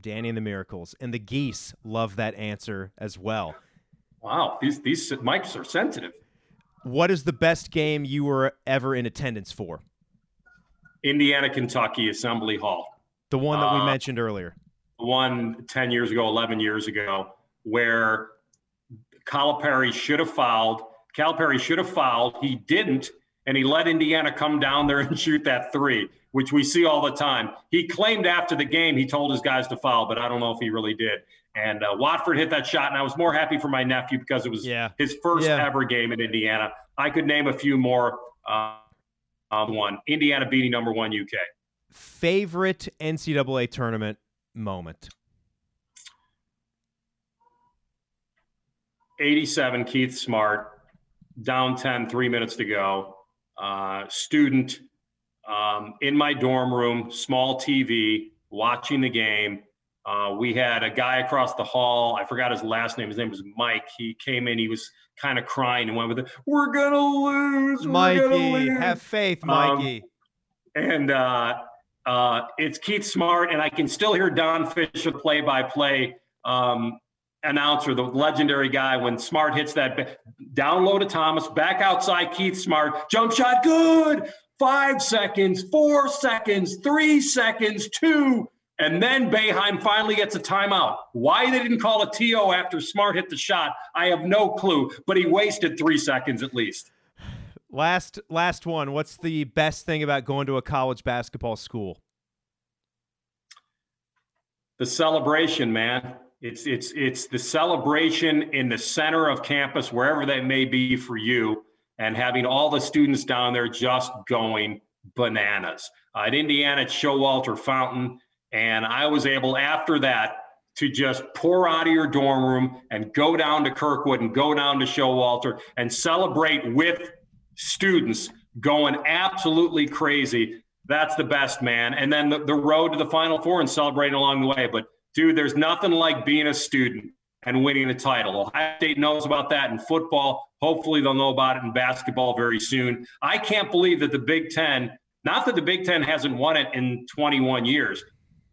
Danny and the Miracles. And the Geese love that answer as well. Wow, these these mics are sensitive. What is the best game you were ever in attendance for? Indiana, Kentucky, Assembly Hall. The one that we Uh, mentioned earlier. One 10 years ago, 11 years ago, where Calipari should have fouled. Calipari should have fouled. He didn't, and he let Indiana come down there and shoot that three, which we see all the time. He claimed after the game he told his guys to foul, but I don't know if he really did. And uh, Watford hit that shot, and I was more happy for my nephew because it was Yeah. his first Yeah. ever game in Indiana. I could name a few more. Uh, one Indiana beating number one UK. Favorite NCAA tournament moment? 87 Keith Smart, down 10, three minutes to go. Uh, student um, in my dorm room, small TV, watching the game. Uh, we had a guy across the hall. I forgot his last name. His name was Mike. He came in. He was kind of crying and went with it. We're gonna lose. We're gonna Mikey, lose." have faith, Um, Mikey. and uh, uh, it's Keith Smart, and I can still hear Don Fisher, play-by-play um, announcer, the legendary guy, when Smart hits that ba- down low to Thomas, back outside Keith Smart, jump shot, good. Five seconds, four seconds, three seconds, two, and then Boeheim finally gets a timeout. Why they didn't call a TO after Smart hit the shot, I have no clue. But he wasted three seconds at least. Last last one. What's the best thing about going to a college basketball school? the celebration, man. It's it's it's the celebration in the center of campus, wherever that may be for you, and having all the students down there just going bananas. Uh, at Indiana, at Showalter Fountain, and I was able after that to just pour out of your dorm room and go down to Kirkwood and go down to Showalter and celebrate with students going absolutely crazy. That's the best, man. And then the, the road to the Final Four and celebrating along the way. But, dude, there's nothing like being a student and winning a title. Ohio State knows about that in football. Hopefully, they'll know about it in basketball very soon. I can't believe that the Big Ten, not that the Big Ten hasn't won it in 21 years,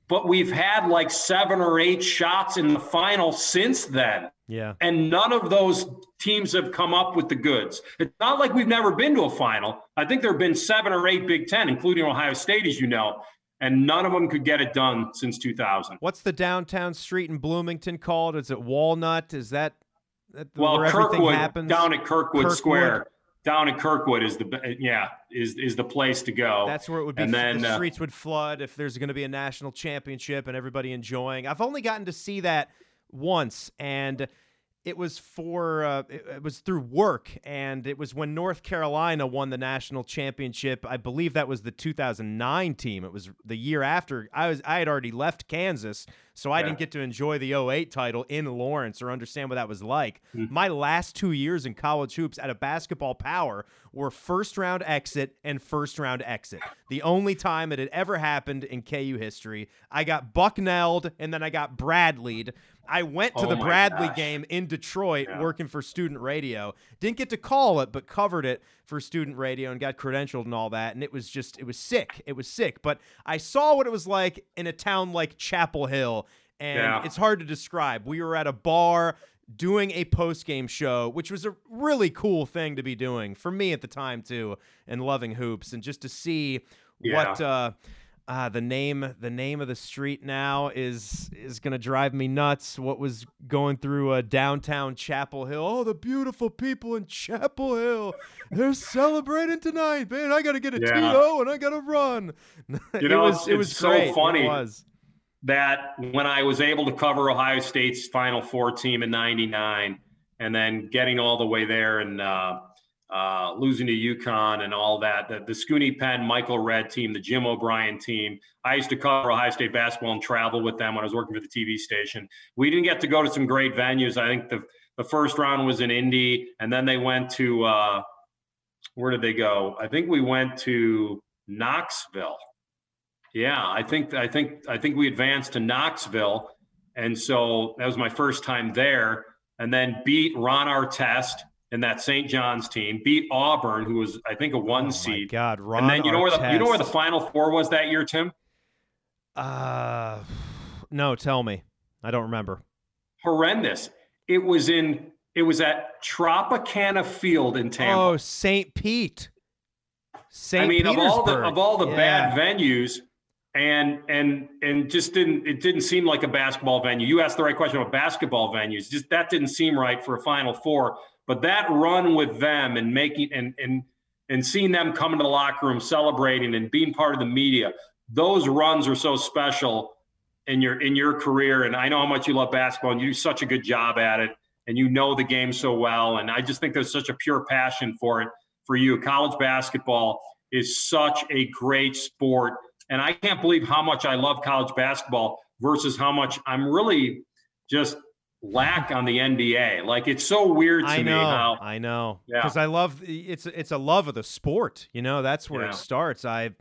but we've had like seven or eight shots in the final since then Yeah. and none of those teams have come up with the goods. It's not like we've never been to a final. I think there have been seven or eight Big Ten, including Ohio State, as you know, and none of them could get it done since 2000. What's the downtown street in Bloomington called? Is it Walnut? Is that, that Well, where everything Kirkwood happens? down at Kirkwood, Kirkwood. Square, down in Kirkwood is the yeah is is the place to go. That's where it would be. And then, the uh, streets would flood if there's going to be a national championship and everybody enjoying. I've only gotten to see that once, and it was for uh, it, it was through work, and it was when North Carolina won the national championship. I believe that was the 2009 team. It was the year after I was I had already left Kansas, so I Yeah. didn't get to enjoy the 08 title in Lawrence or understand what that was like. Hmm. My last two years in college hoops at a basketball power were first round exit and first round exit. The only time it had ever happened in KU history. I got Bucknelled and then I got Bradleyed. I went to Oh the Bradley gosh. game in Detroit Yeah. working for student radio. Didn't get to call it, but covered it for student radio and got credentialed and all that. And it was just, it was sick. It was sick. But I saw what it was like in a town like Chapel Hill. And Yeah. it's hard to describe. We were at a bar doing a post game show, which was a really cool thing to be doing for me at the time too, and loving hoops, and just to see Yeah. what uh, uh, the name the name of the street now is is gonna drive me nuts. What was going through uh, downtown Chapel Hill? Oh, the beautiful people in Chapel Hill, they're celebrating tonight, man. I gotta get a Yeah. TO and I gotta run. You know, it it's- was it was so great. It funny. was. that when I was able to cover Ohio State's Final Four team in '99, and then getting all the way there and uh, uh, losing to UConn and all that, the, the Scoonie Penn, Michael Redd team, the Jim O'Brien team. I used to cover Ohio State basketball and travel with them when I was working for the TV station. We didn't get to go to some great venues. I think the the first round was in Indy, and then they went to uh, where did they go? I think we went to Knoxville. Yeah, I think I think I think we advanced to Knoxville, and so that was my first time there. And then beat Ron Artest and that St. John's team. Beat Auburn, who was I think a one Oh my seed. God, Ron and then you know where the you know where the Final Four was that year, Tim? Uh, no, tell me. I don't remember. Horrendous. It was in it was at Tropicana Field in Tampa. Oh, St. Pete. St. I mean, of all the of all the Yeah. bad venues, and and and just didn't it didn't seem like a basketball venue. You asked the right question about basketball venues. Just that didn't seem right for a Final Four. But that run with them and making and and and seeing them come into the locker room celebrating and being part of the media, those runs are so special in your in your career. And I know how much you love basketball, and you do such a good job at it, and you know the game so well. And I just think there's such a pure passion for it for you. College basketball is such a great sport. And I can't believe how much I love college basketball versus how much I'm really just lack on the NBA. Like it's so weird to I me know, how I know, Yeah. because I love it's it's a love of the sport. You know, that's where Yeah. it starts. I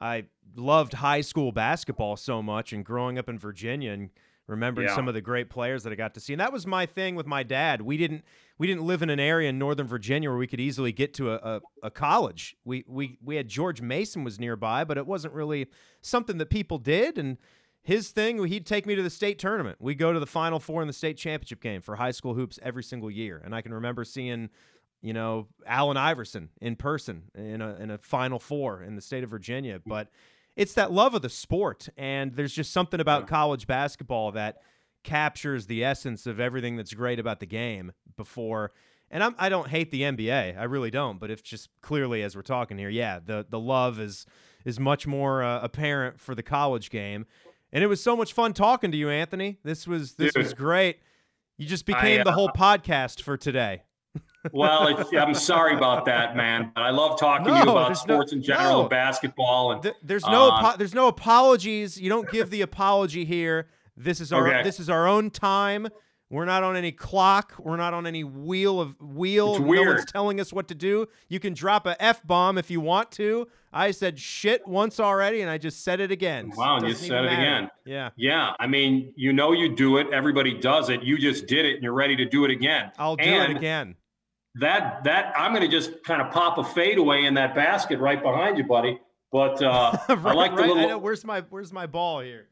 I loved high school basketball so much, and growing up in Virginia and remembering Yeah. some of the great players that I got to see. And that was my thing with my dad. We didn't we didn't live in an area in Northern Virginia where we could easily get to a, a, a college. We we we had George Mason was nearby, but it wasn't really something that people did. And his thing, he'd take me to the state tournament. We go to the Final Four in the state championship game for high school hoops every single year. And I can remember seeing, you know, Allen Iverson in person in a in a Final Four in the state of Virginia. But it's that love of the sport, and there's just something about college basketball that captures the essence of everything that's great about the game before. And I'm, I don't hate the NBA, I really don't. But it's just clearly as we're talking here, yeah, the the love is is much more uh, apparent for the college game. And it was so much fun talking to you, Anthony. This was this Dude. was great. You just I, became the uh, whole podcast for today. well, it's, I'm sorry about that, man. But I love talking to you about there's no- sports in general no. and basketball. And Th- there's no uh, apo- there's no apologies. You don't give the apology here. This is our Okay. this is our own time. We're not on any clock. We're not on any wheel of wheel. It's No one's telling us what to do. You can drop a f bomb if you want to. I said shit once already, and I just said it again. Wow, and you said it matter. again. Yeah, yeah, I mean, you know, you do it. Everybody does it. You just did it, and you're ready to do it again. I'll do and it again. That that I'm going to just kind of pop a fadeaway in that basket right behind you, buddy. But uh, I right, like the right. little. I know. Where's my Where's my ball here?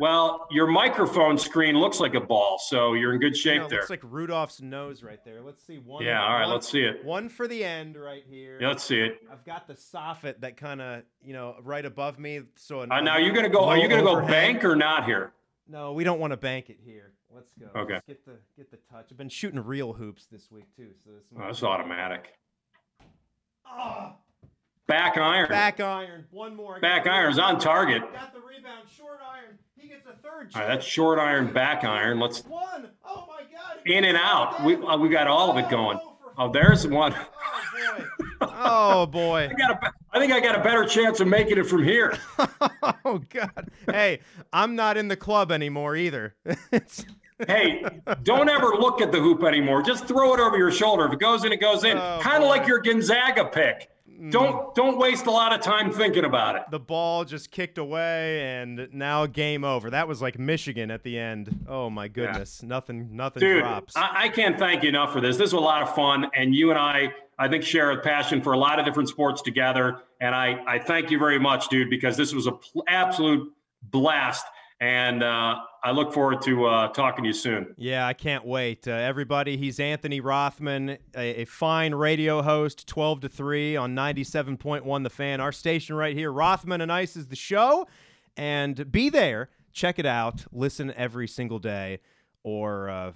Well, your microphone screen looks like a ball, so you're in good You shape know, there. looks like Rudolph's nose right there. Let's see one. yeah, all right, one- let's see it. One for the end right here. Yeah, let's see it. I've got the soffit that kind of, you know, right above me. So Uh, now you're gonna go. Are you gonna go bank or not here? No, we don't want to bank it here. Let's go. Okay. Let's get the get the touch. I've been shooting real hoops this week too, so this Oh, that's automatic. Ah, Back iron. back iron. One more. Back iron's on target. Got the rebound. Short iron. He gets a third. All right, that's short iron, back iron. Let's One. Oh my God. in and out. We uh, we got all of it going. oh, Oh, there's one. Oh boy. Oh boy. I got a. I think I got a better chance of making it from here. oh God. Hey, I'm not in the club anymore either. Hey, don't ever look at the hoop anymore. Just throw it over your shoulder. If it goes in, it goes in. Oh, kind of like your Gonzaga pick. Don't don't waste a lot of time thinking about it. the ball just kicked away and now game over. That was like Michigan at the end. Oh my goodness. Nothing nothing Dude, drops. I, I can't thank you enough for this. This was a lot of fun, and you and I, I think, share a passion for a lot of different sports together. And I, I thank you very much, dude, because this was a pl- absolute blast. And uh, I look forward to uh, talking to you soon. Yeah, I can't wait. Uh, everybody, he's Anthony Rothman, a, a, fine radio host, 12 to 3 on 97.1 The Fan, our station right here. Rothman and Ice is the show. And be there, check it out, listen every single day, or. Uh,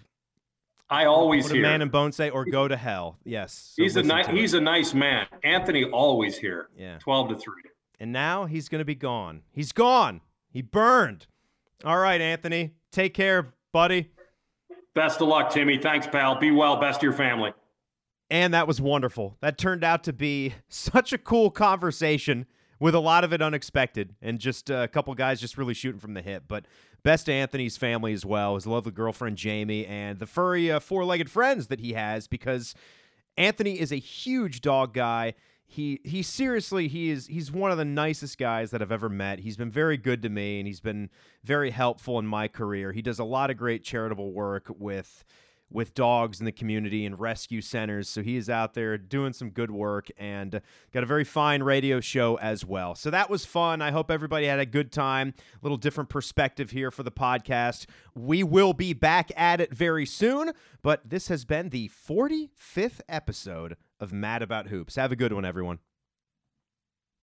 I always what hear. man and bone say, or go to hell. Yes. So he's a nice. He's a nice man. Anthony always here. Yeah. Twelve to three. And now he's going to be gone. He's gone. He burned. All right, Anthony. Take care, buddy. Best of luck, Timmy. Thanks, pal. Be well. Best to your family. And that was wonderful. That turned out to be such a cool conversation with a lot of it unexpected and just a couple guys just really shooting from the hip. But best to Anthony's family as well, his lovely girlfriend Jamie, and the furry uh, four legged friends that he has because Anthony is a huge dog guy. He he seriously he is he's one of the nicest guys that I've ever met. He's been very good to me and he's been very helpful in my career. He does a lot of great charitable work with with dogs in the community and rescue centers. So he is out there doing some good work and got a very fine radio show as well. So that was fun. I hope everybody had a good time. A little different perspective here for the podcast. We will be back at it very soon, but this has been the 45th episode of Mad About Hoops. Have a good one, everyone.